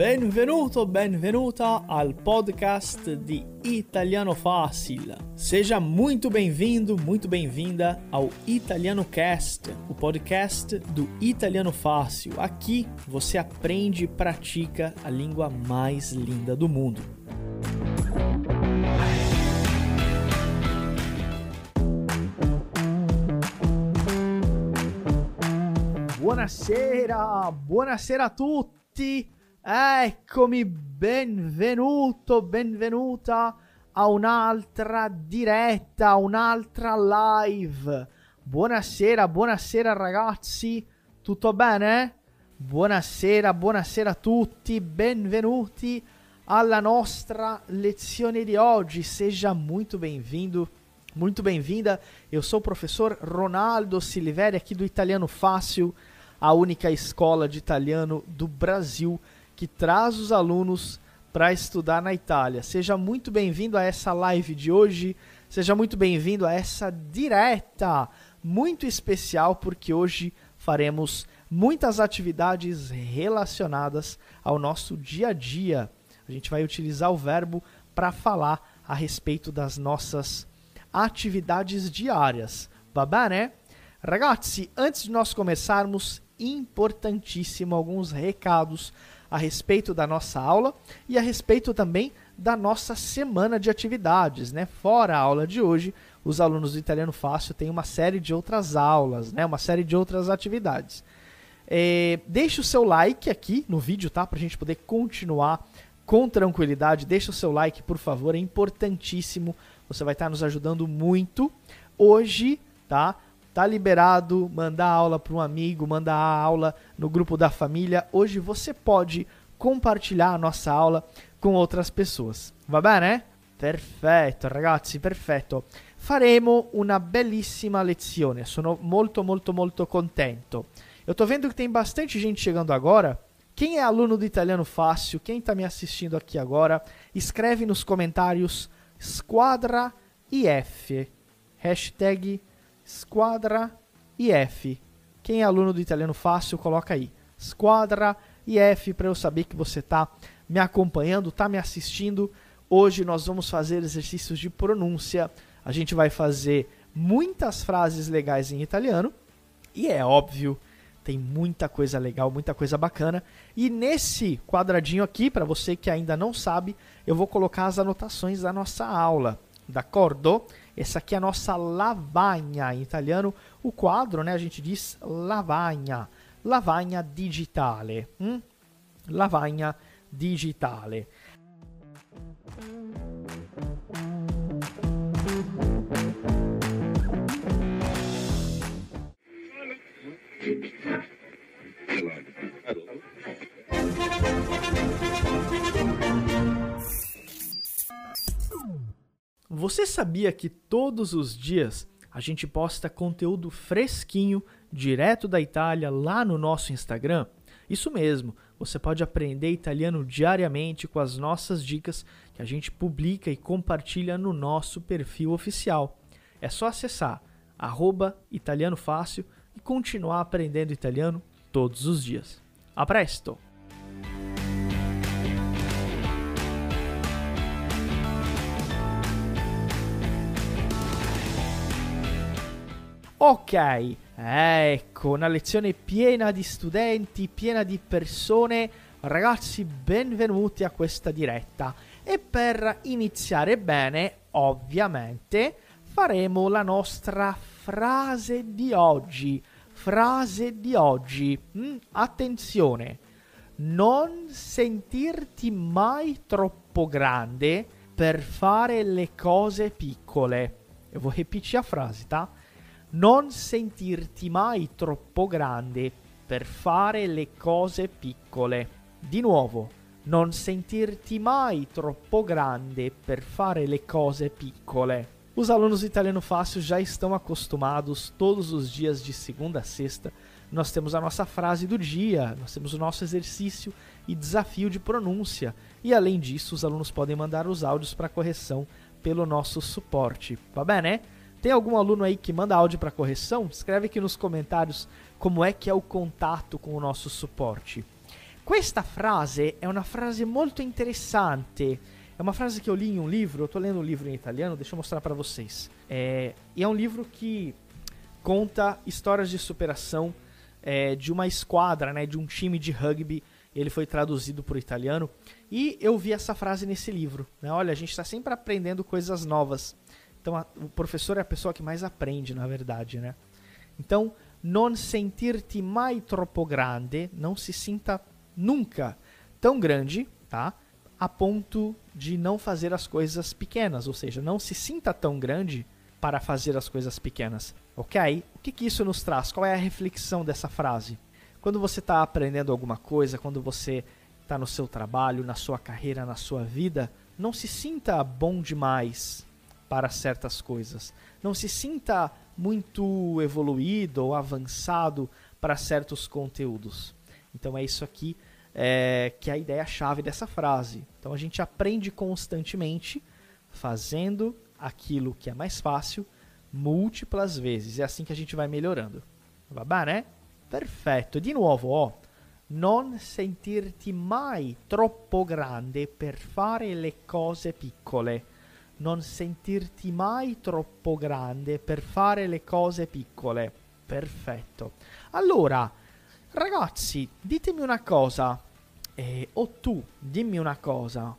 Benvenuto, benvenuta al podcast di Italiano Fácil. Seja muito bem-vindo, muito bem-vinda ao Italiano Cast, o podcast do Italiano Fácil. Aqui você aprende e pratica a língua mais linda do mundo. Buonasera, buonasera a tutti. Eccomi, benvenuto, benvenuta a un'altra diretta, un'altra live. Buonasera, buonasera ragazzi, tutto bene? Buonasera, buonasera a tutti, benvenuti alla nostra lezione di oggi. Seja muito bem-vindo, muito bem-vinda. Eu sou o professor Ronaldo Siliveri, aqui do Italiano Fácil, a única escola de italiano do Brasil que traz os alunos para estudar na Itália. Seja muito bem-vindo a essa live de hoje. Seja muito bem-vindo a essa direta muito especial, porque hoje faremos muitas atividades relacionadas ao nosso dia a dia. A gente vai utilizar o verbo para falar a respeito das nossas atividades diárias. Va bene? Ragazzi, antes de nós começarmos, importantíssimo alguns recados a respeito da nossa aula e a respeito também da nossa semana de atividades, né? Fora a aula de hoje, os alunos do Italiano Fácil têm uma série de outras aulas, né? Uma série de outras atividades. É, deixe o seu like aqui no vídeo, tá? Para a gente poder continuar com tranquilidade. Deixe o seu like, por favor, é importantíssimo. Você vai estar nos ajudando muito. Hoje, tá? Tá liberado mandar aula para um amigo, mandar aula no grupo da família. Hoje você pode compartilhar a nossa aula com outras pessoas. Va bene? Perfetto, ragazzi, perfetto. Faremo una bellissima lezione. Sono molto, molto, molto contento. Eu tô vendo que tem bastante gente chegando agora. Quem é aluno do Italiano Fácil? Quem está me assistindo aqui agora? Escreve nos comentários Squadra IF. Hashtag Squadra IF. Quem é aluno do italiano fácil, coloca aí. Squadra IF para eu saber que você está me acompanhando, está me assistindo. Hoje nós vamos fazer exercícios de pronúncia. A gente vai fazer muitas frases legais em italiano. E é óbvio, tem muita coisa legal, muita coisa bacana. E nesse quadradinho aqui, para você que ainda não sabe, eu vou colocar as anotações da nossa aula. D'accordo? Essa aqui é a nossa lavagna em italiano. O quadro, né, a gente diz lavagna, lavagna digitale. Hum? Lavagna digitale. Você sabia que todos os dias a gente posta conteúdo fresquinho, direto da Itália, lá no nosso Instagram? Isso mesmo, você pode aprender italiano diariamente com as nossas dicas que a gente publica e compartilha no nosso perfil oficial. É só acessar arroba italiano fácil e continuar aprendendo italiano todos os dias. A presto! Ok, ecco, una lezione piena di studenti, piena di persone. Ragazzi, benvenuti a questa diretta. E per iniziare bene, ovviamente, faremo la nostra frase di oggi. Frase di oggi. Mm, attenzione, non sentirti mai troppo grande per fare le cose piccole. Eu vou repetir a frase, tá? Non sentirti mai troppo grande per fare le cose piccole. Di nuovo, non sentirti mai troppo grande per fare le cose piccole. Os alunos do Italiano Fácil já estão acostumados todos os dias de segunda a sexta. Nós temos a nossa frase do dia, nós temos o nosso exercício e desafio de pronúncia. E além disso, os alunos podem mandar os áudios para correção pelo nosso suporte. Va bene? Tem algum aluno aí que manda áudio para correção? Escreve aqui nos comentários como é que é o contato com o nosso suporte. Questa frase é uma frase muito interessante. É uma frase que eu li em um livro, eu estou lendo um livro em italiano, deixa eu mostrar para vocês. É, e é um livro que conta histórias de superação é, de uma esquadra, né, de um time de rugby. Ele foi traduzido para o italiano. E eu vi essa frase nesse livro. Né? Olha, a gente está sempre aprendendo coisas novas. Então, a, o professor é a pessoa que mais aprende, na verdade, né? Então, non sentirti mai troppo grande, não se sinta nunca tão grande, tá? A ponto de não fazer as coisas pequenas, ou seja, não se sinta tão grande para fazer as coisas pequenas, ok? O que, que isso nos traz? Qual é a reflexão dessa frase? Quando você está aprendendo alguma coisa, quando você está no seu trabalho, na sua carreira, na sua vida, não se sinta bom demais para certas coisas. Não se sinta muito evoluído ou avançado para certos conteúdos. Então é isso aqui é, que é a ideia-chave dessa frase. Então a gente aprende constantemente fazendo aquilo que é mais fácil múltiplas vezes. É assim que a gente vai melhorando. Va bene? Perfetto. Di nuovo, ó. Non sentirti mai troppo grande per fare le cose piccole non sentirti mai troppo grande per fare le cose piccole. Perfetto. Allora, ragazzi, ditemi una cosa, eh, o tu dimmi una cosa.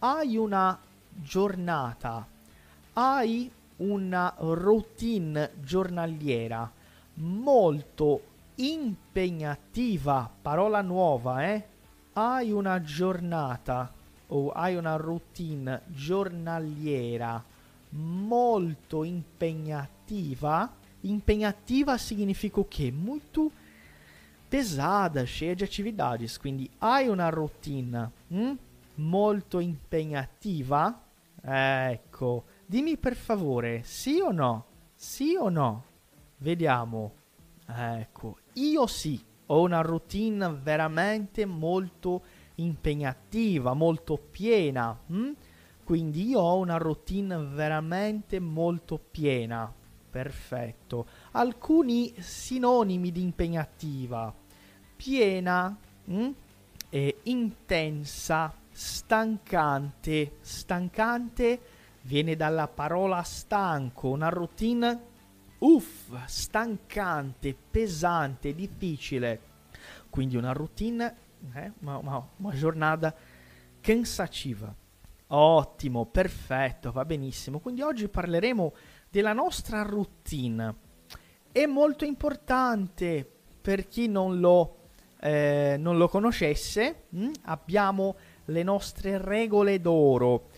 Hai una giornata, hai una routine giornaliera molto impegnativa, parola nuova, eh? Hai una giornata o hai una routine giornaliera molto impegnativa, impegnativa significa o quê? Muito pesada, cheia de atividades. Quindi hai una routine hm? molto impegnativa? Ecco, dimmi per favore, sì o no? Sì o no? Vediamo. Ecco, io sì, ho una routine veramente molto impegnativa impegnativa, molto piena. Hm? Quindi io ho una routine veramente molto piena. Perfetto. Alcuni sinonimi di impegnativa. Piena, hm? e intensa, stancante. Stancante viene dalla parola stanco, una routine uff, stancante, pesante, difficile. Quindi una routine né? uma, uma, uma giornata cansativa. Ottimo, perfetto, va benissimo. Quindi oggi parleremo della nostra routine. È molto importante per chi non lo, eh, non lo conoscesse. Hm? Abbiamo le nostre regole d'oro.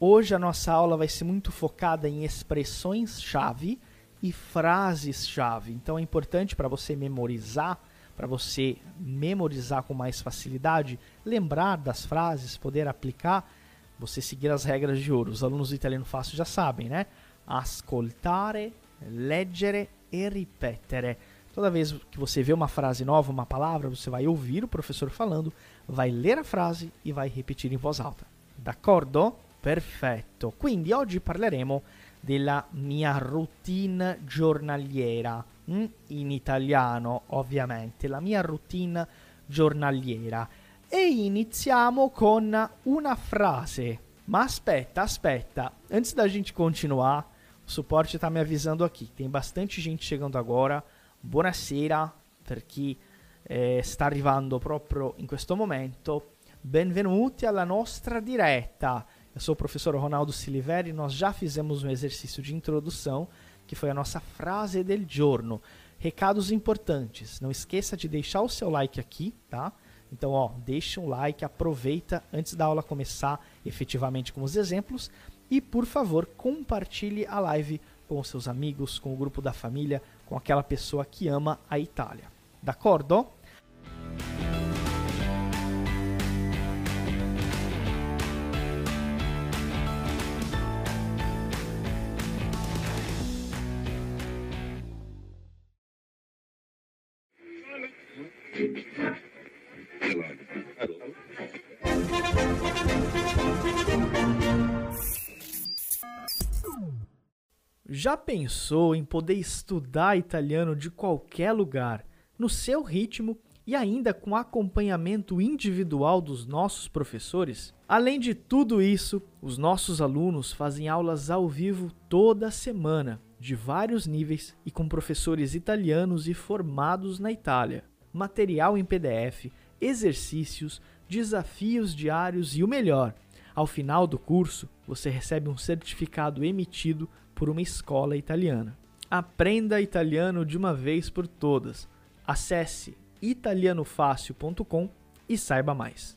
Hoje a nossa aula vai ser muito focada em expressões-chave e frases-chave. Então é importante para você memorizar para você memorizar com mais facilidade, lembrar das frases, poder aplicar, você seguir as regras de ouro. Os alunos do italiano fácil já sabem, né? Ascoltare, leggere e ripetere. Toda vez que você vê uma frase nova, uma palavra, você vai ouvir o professor falando, vai ler a frase e vai repetir em voz alta. D'accordo? Perfetto. Quindi oggi parleremo della mia routine giornaliera in italiano ovviamente, la mia routine giornaliera. E iniziamo con una frase. Ma aspetta, aspetta, antes da gente continuar, o suporte está me avisando aqui. Tem bastante gente chegando agora. Buonasera per chi eh, sta arrivando proprio in questo momento. Benvenuti alla nostra diretta. Eu sou o professor Ronaldo Siliveri. Nós já fizemos um exercício de introdução que foi a nossa frase del giorno. Recados importantes. Não esqueça de deixar o seu like aqui, tá? Então, ó, deixa um like, aproveita antes da aula começar efetivamente com os exemplos e, por favor, compartilhe a live com seus amigos, com o grupo da família, com aquela pessoa que ama a Itália. D'accordo? Já pensou em poder estudar italiano de qualquer lugar, no seu ritmo e ainda com acompanhamento individual dos nossos professores? Além de tudo isso, os nossos alunos fazem aulas ao vivo toda semana, de vários níveis e com professores italianos e formados na Itália. Material em PDF, exercícios, desafios diários e o melhor, ao final do curso, você recebe um certificado emitido por uma escola italiana. Aprenda italiano de uma vez por todas. Acesse italianofácil.com e saiba mais.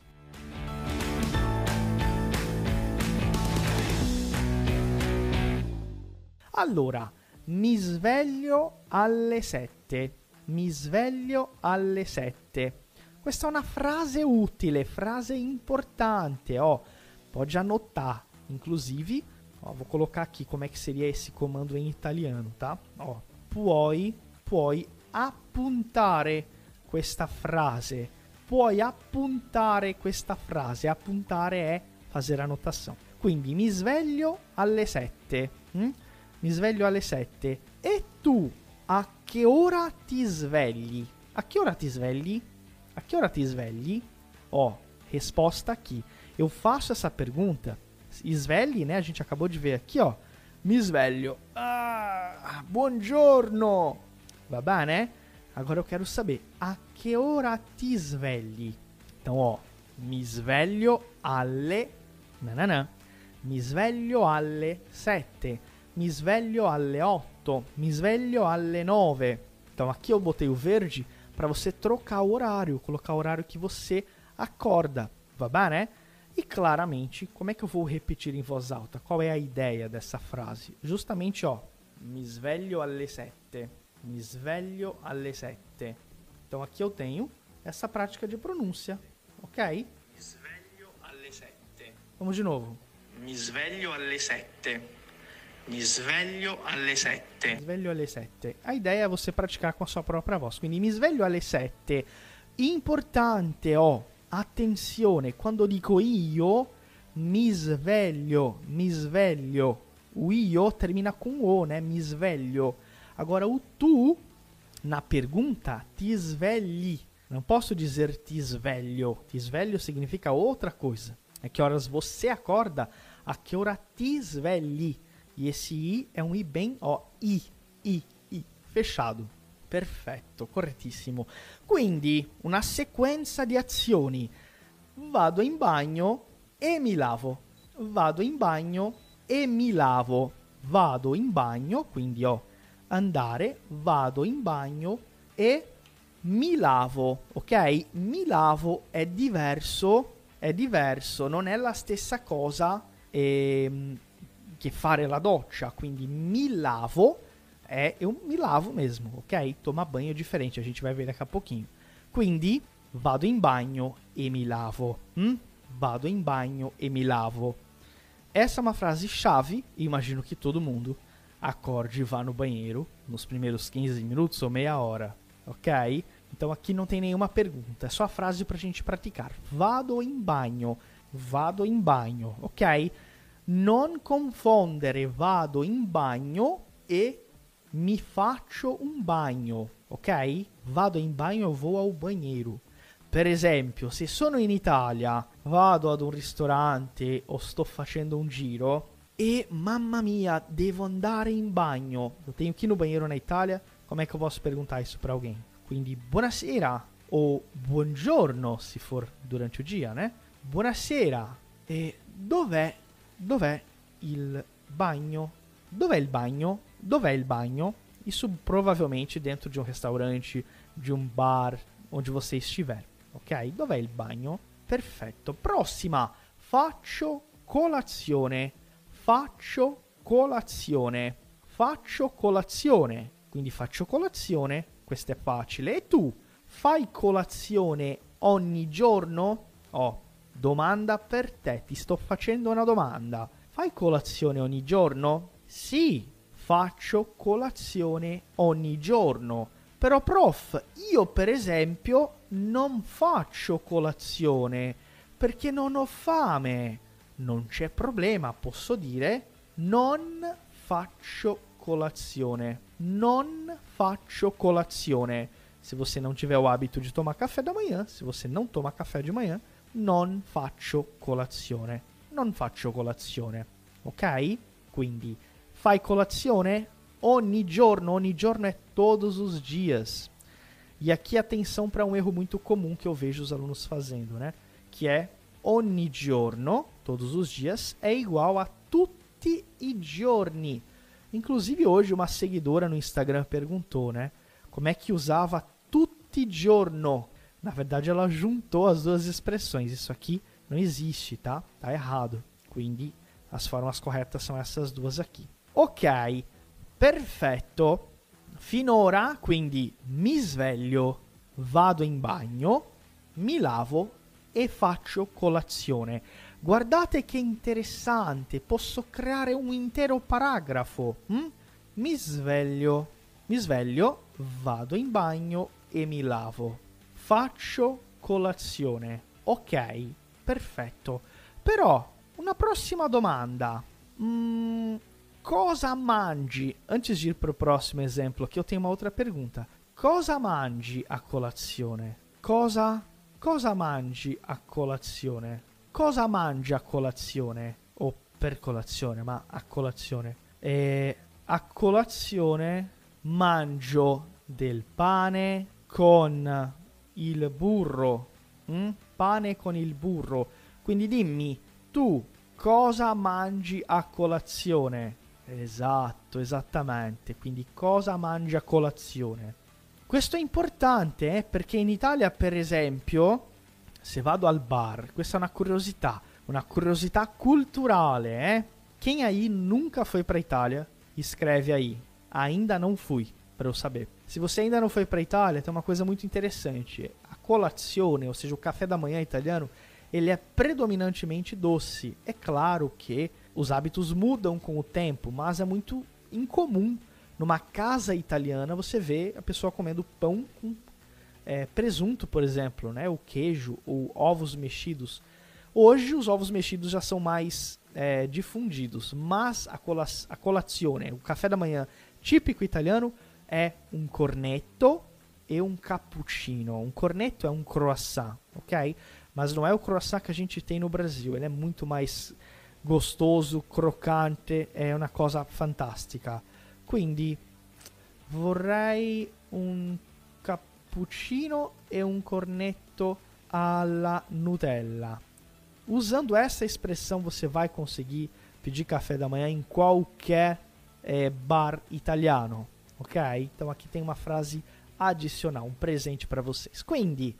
Allora, mi sveglio alle sette. Mi sveglio alle sette. Questa è una frase utile, frase importante, ó. Pode anotar. Inclusive, ó, vou colocar aqui como é que seria esse comando em italiano, tá? Ó, puoi, puoi appuntare questa frase. Puoi appuntare questa frase. Appuntare è fazer anotação. Quindi mi sveglio alle 7. Hm? Mi sveglio alle 7. E tu a che ora ti svegli? A che ora ti svegli? A che ora ti svegli? Ó, resposta aqui. Eu faço essa pergunta. Svegli, né? A gente acabou de ver aqui, ó. Mi sveglio. Ah, buongiorno. Va bene? Agora eu quero saber a que hora ti svegli? Então, ó, mi sveglio alle nananã. Mi sveglio alle 7. Mi sveglio alle 8. Mi sveglio alle 9. Então aqui eu botei o verde para você trocar o horário, colocar o horário que você acorda, va bene? E claramente, como é que eu vou repetir em voz alta? Qual é a ideia dessa frase? Justamente, ó, mi sveglio alle 7 mi sveglio alle sette. Então aqui eu tenho essa prática de pronúncia, ok? Mi sveglio alle sette. Vamos de novo. Mi sveglio alle sette. Mi sveglio alle sette. Mi sveglio alle sette. A ideia é você praticar com a sua própria voz. Quindi mi sveglio alle sette. Importante, oh, attenzione, quando dico io, mi sveglio, mi sveglio. O io termina com o, né? Mi sveglio. Agora, o tu, na pergunta, ti svegli. Não posso dizer ti sveglio. Ti sveglio significa outra coisa. É que horas você acorda, a que hora ti svegli. E esse i é um i bem, ó, i, i, i, fechado. Perfetto, correttissimo. Quindi, una sequenza di azioni. Vado in bagno e mi lavo. Vado in bagno e mi lavo. Vado in bagno, quindi ho andare, vado in bagno e mi lavo, ok? Mi lavo è diverso, è diverso, non è la stessa cosa ehm, che fare la doccia, quindi mi lavo é eu me lavo mesmo, ok? Tomar banho diferente, a gente vai ver daqui a pouquinho. Quindi vado in bagno e mi lavo. Hm? Vado in bagno e mi lavo. Essa é uma frase chave, e imagino que todo mundo acorde e vá no banheiro nos primeiros 15 minutos ou meia hora, ok? Então aqui não tem nenhuma pergunta, é só a frase para a gente praticar. Vado in bagno, vado in bagno, ok? Non confondere vado in bagno e mi faccio un bagno, ok? Vado in bagno, eu vou ao banheiro. Per esempio, se sono in Italia, vado ad un ristorante o sto facendo un giro, e mamma mia, devo andare in bagno. Que ir no banheiro na Itália. É que eu posso perguntar isso para alguém? Quindi buonasera ou buongiorno se for durante o dia, né? Buonasera. E dov'è dov'è il bagno? Dov'è il bagno? Dov'è il bagno? Isso provavelmente dentro de um restaurante, de um bar, onde você estiver, ok? Dov'è il bagno? Perfetto. Prossima. Faccio colazione faccio colazione. Faccio colazione. Quindi faccio colazione, questo è facile. E tu fai colazione ogni giorno? Oh, domanda per te, ti sto facendo una domanda. Fai colazione ogni giorno? Sì, faccio colazione ogni giorno. Però prof, io per esempio non faccio colazione perché non ho fame non c'è problema, posso dire non faccio colazione. Non faccio colazione. Se você não tiver o hábito de tomar café da manhã, se você não toma café de manhã, non faccio colazione. Non faccio colazione. Ok? Quindi fai colazione ogni giorno. Ogni giorno é todos os dias. E aqui atenção para um erro muito comum que eu vejo os alunos fazendo, né? Que é ogni giorno, todos os dias, é igual a tutti i giorni. Inclusive hoje uma seguidora no Instagram perguntou, né? Como é que usava tutti giorno? Na verdade ela juntou as duas expressões. Isso aqui não existe, tá? Tá errado. Quindi as formas corretas são essas duas aqui. Ok, perfetto. Finora, quindi mi sveglio, vado in bagno, mi lavo e faccio colazione. Guardate che interessante, posso creare un intero paragrafo. Hm? Mi sveglio, mi sveglio, vado in bagno e mi lavo. Faccio colazione. Ok, perfetto. Però, una prossima domanda. Mm, cosa mangi? Antes de ir para o próximo exemplo, aqui eu tenho uma pergunta. Cosa mangi a colazione? Cosa, cosa mangi a colazione? Cosa mangi a colazione? O per colazione, ma a colazione. E a colazione mangio del pane con il burro. Mm? Pane con il burro. Quindi dimmi, tu cosa mangi a colazione? Esatto, esattamente. Quindi cosa mangi a colazione? Questo è importante eh, perché in Italia, per esempio, se vado al bar, questa è una curiosità, una curiosità culturale, eh? Quem aí nunca foi para Itália, escreve aí. Ainda não fui, para eu saber. Se você ainda não foi para Itália, tem uma coisa muito interessante. A colazione, ou seja, o café da manhã italiano, ele é predominantemente doce. É claro que os hábitos mudam com o tempo, mas é muito incomum numa casa italiana você ver a pessoa comendo pão com é, presunto, por exemplo, né, o queijo ou ovos mexidos. Hoje os ovos mexidos já são mais é, difundidos, mas a, cola a colazione, o café da manhã típico italiano, é um cornetto e um cappuccino. Um cornetto é um croissant, ok? Mas não é o croissant que a gente tem no Brasil, ele é muito mais gostoso, crocante, è una cosa fantastica. Quindi vorrei un cappuccino e un cornetto alla Nutella. Usando essa expressão, você vai conseguir pedir café da manhã em qualquer é, bar italiano, ok? Então aqui tem uma frase adicional, um presente para vocês. Quindi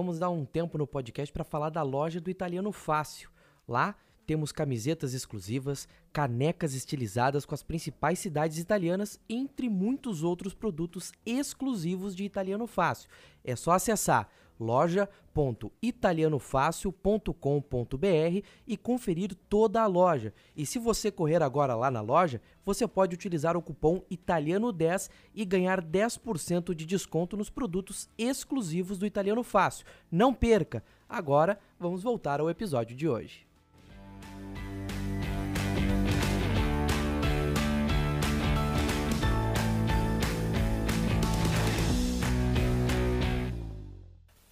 vamos dar um tempo no podcast para falar da loja do Italiano Fácil. Lá temos camisetas exclusivas, canecas estilizadas com as principais cidades italianas, entre muitos outros produtos exclusivos de Italiano Fácil. É só acessar loja.italianofácil.com.br e conferir toda a loja. E se você correr agora lá na loja, você pode utilizar o cupom Italiano10 e ganhar 10% de desconto nos produtos exclusivos do Italiano Fácil. Não perca! Agora vamos voltar ao episódio de hoje.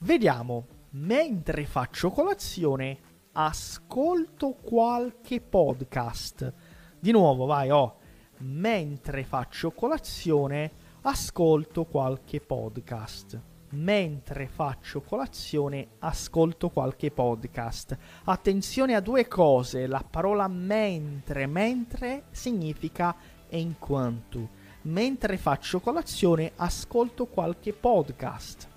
Vediamo, mentre faccio colazione, ascolto qualche podcast. Di nuovo, vai, oh. Mentre faccio colazione, ascolto qualche podcast. Mentre faccio colazione, ascolto qualche podcast. Attenzione a due cose. La parola mentre, mentre significa in quanto. Mentre faccio colazione, ascolto qualche podcast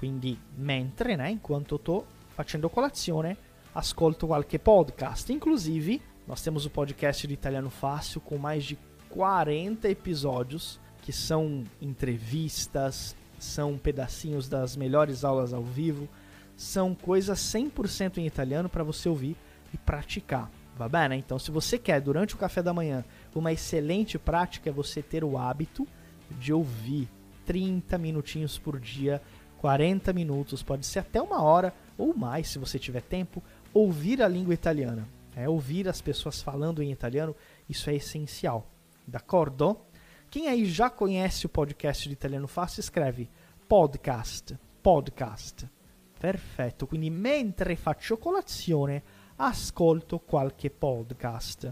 quindi mentre, né, enquanto tô facendo colazione, ascolto qualche podcast. Inclusive, nós temos o podcast de Italiano Fácil com mais de 40 episódios que são entrevistas, são pedacinhos das melhores aulas ao vivo, são coisas 100% em italiano para você ouvir e praticar. Va bene? Então, se você quer, durante o café da manhã, uma excelente prática, é você ter o hábito de ouvir 30 minutinhos por dia, 40 minutos, pode ser até uma hora ou mais, se você tiver tempo, ouvir a língua italiana. É, ouvir as pessoas falando em italiano, isso é essencial. D'accordo? Quem aí já conhece o podcast de Italiano Fácil, escreve podcast, podcast. Perfetto, quindi mentre faccio colazione ascolto qualche podcast.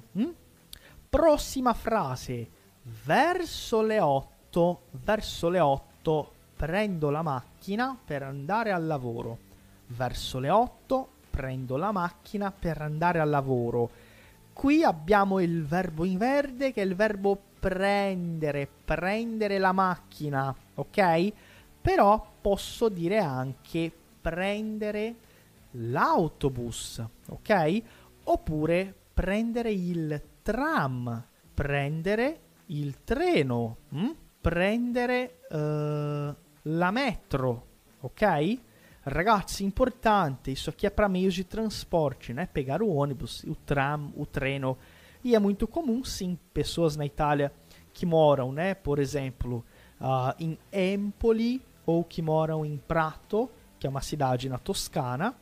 Prossima frase. Verso le 8, verso le 8 prendo la macchina per andare al lavoro. Verso le 8 prendo la macchina per andare al lavoro. Qui abbiamo il verbo in verde che è il verbo prendere, prendere la macchina, ok? Però posso dire anche prendere l'autobus, ok? Oppure prendere il tram, prendere il treno, hm? prendere uh, la metro, ok? Ragazzi, importante, isso aqui é para meios de transporte, né? Pegar o ônibus, o tram, o treno. E é muito comum, sim, pessoas na Itália que moram, né? Por exemplo, uh, em Empoli ou que moram em Prato, que é uma cidade na Toscana,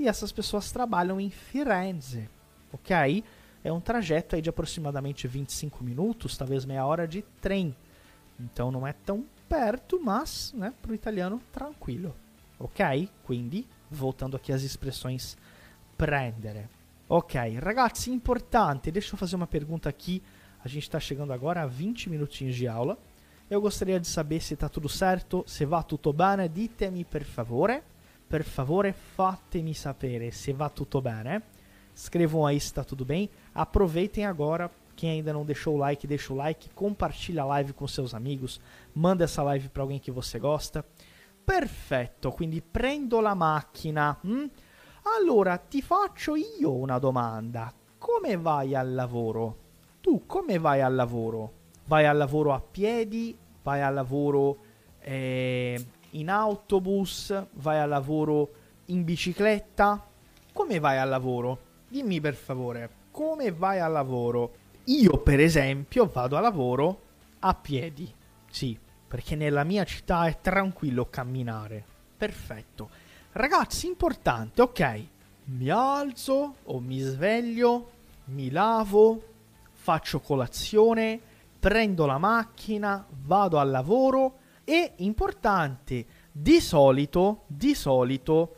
e essas pessoas trabalham em Firenze, ok? É um trajeto aí de aproximadamente 25 minutos, talvez meia hora de trem. Então não é tão mas, né, para o italiano, tranquilo. Ok? Quindi, voltando aqui às expressões prendere. Ok, ragazzi, importante, deixa eu fazer uma pergunta aqui. A gente está chegando agora a 20 minutinhos de aula. Eu gostaria de saber se está tudo certo, se va tutto bene. Ditemi per favore. Per favore, fatemi sapere se va tutto bene. Escrevam aí se está tudo bem. Aproveitem agora. Quem ainda não deixou o like, deixa o like. Compartilha a live com seus amigos. Manda essa live para alguém que você gosta. Perfetto, quindi prendo la macchina. Hm? Allora ti faccio io una domanda. Come vai al lavoro? Tu come vai al lavoro? Vai al lavoro a piedi? Vai al lavoro eh, in autobus? Vai al lavoro in bicicletta? Come vai al lavoro? Dimmi per favore, come vai al lavoro? Io, per esempio, vado a lavoro a piedi. Sì, perché nella mia città è tranquillo camminare. Perfetto. Ragazzi, importante, ok. Mi alzo o mi sveglio, mi lavo, faccio colazione, prendo la macchina, vado al lavoro e importante, di solito, di solito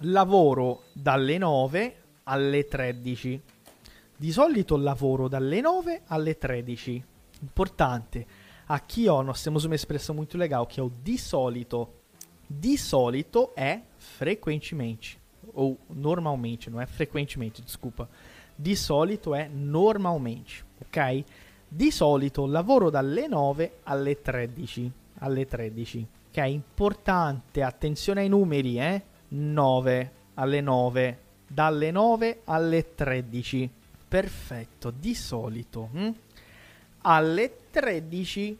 lavoro dalle 9 alle 13. Di solito lavoro dalle 9 alle 13. Importante. Aqui, ó, nós temos uma expressão muito legal que é o di solito. Di solito é frequentemente. Ou normalmente, não é frequentemente, desculpa. Di solito è normalmente, ok? Di solito lavoro dalle 9 alle 13 alle 13. Che è importante, attenzione ai numeri, eh? 9 alle 9, dalle 9 alle 13. Perfetto, di solito. Hm? Alle 13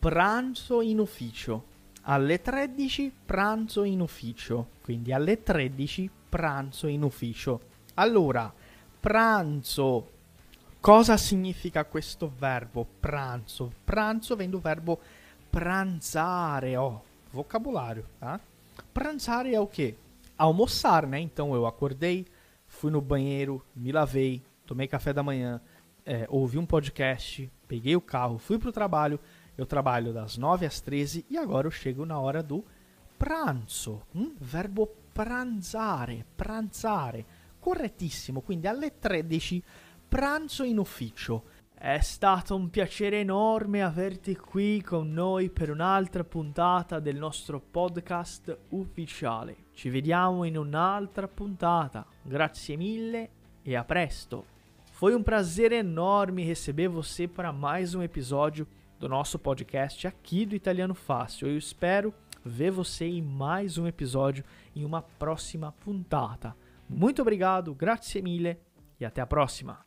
pranzo in ufficio. Alle 13 pranzo in ufficio. Quindi alle 13 pranzo in ufficio. Allora, pranzo. Cosa significa questo verbo pranzo? Pranzo vem do verbo pranzare, ó, vocabulário, tá? Pranzare é o quê? Almoçar, né? Então eu acordei, fui no banheiro, me lavei, tomei café da manhã, é, ouvi um podcast, peguei o carro, fui pro trabalho. Eu trabalho das 9 às 13 e agora eu chego na hora do pranzo. Hum? Verbo pranzare, pranzare. Correttissimo, quindi alle 13 pranzo in ufficio. È stato un piacere enorme averti qui con noi per un'altra puntata del nostro podcast ufficiale. Ci vediamo in un'altra puntata. Grazie mille e a presto. Foi um prazer enorme receber você para mais um episódio do nosso podcast aqui do Italiano Fácil. Eu espero ver você em mais um episódio em uma próxima puntata. Muito obrigado, grazie mille e até a próxima.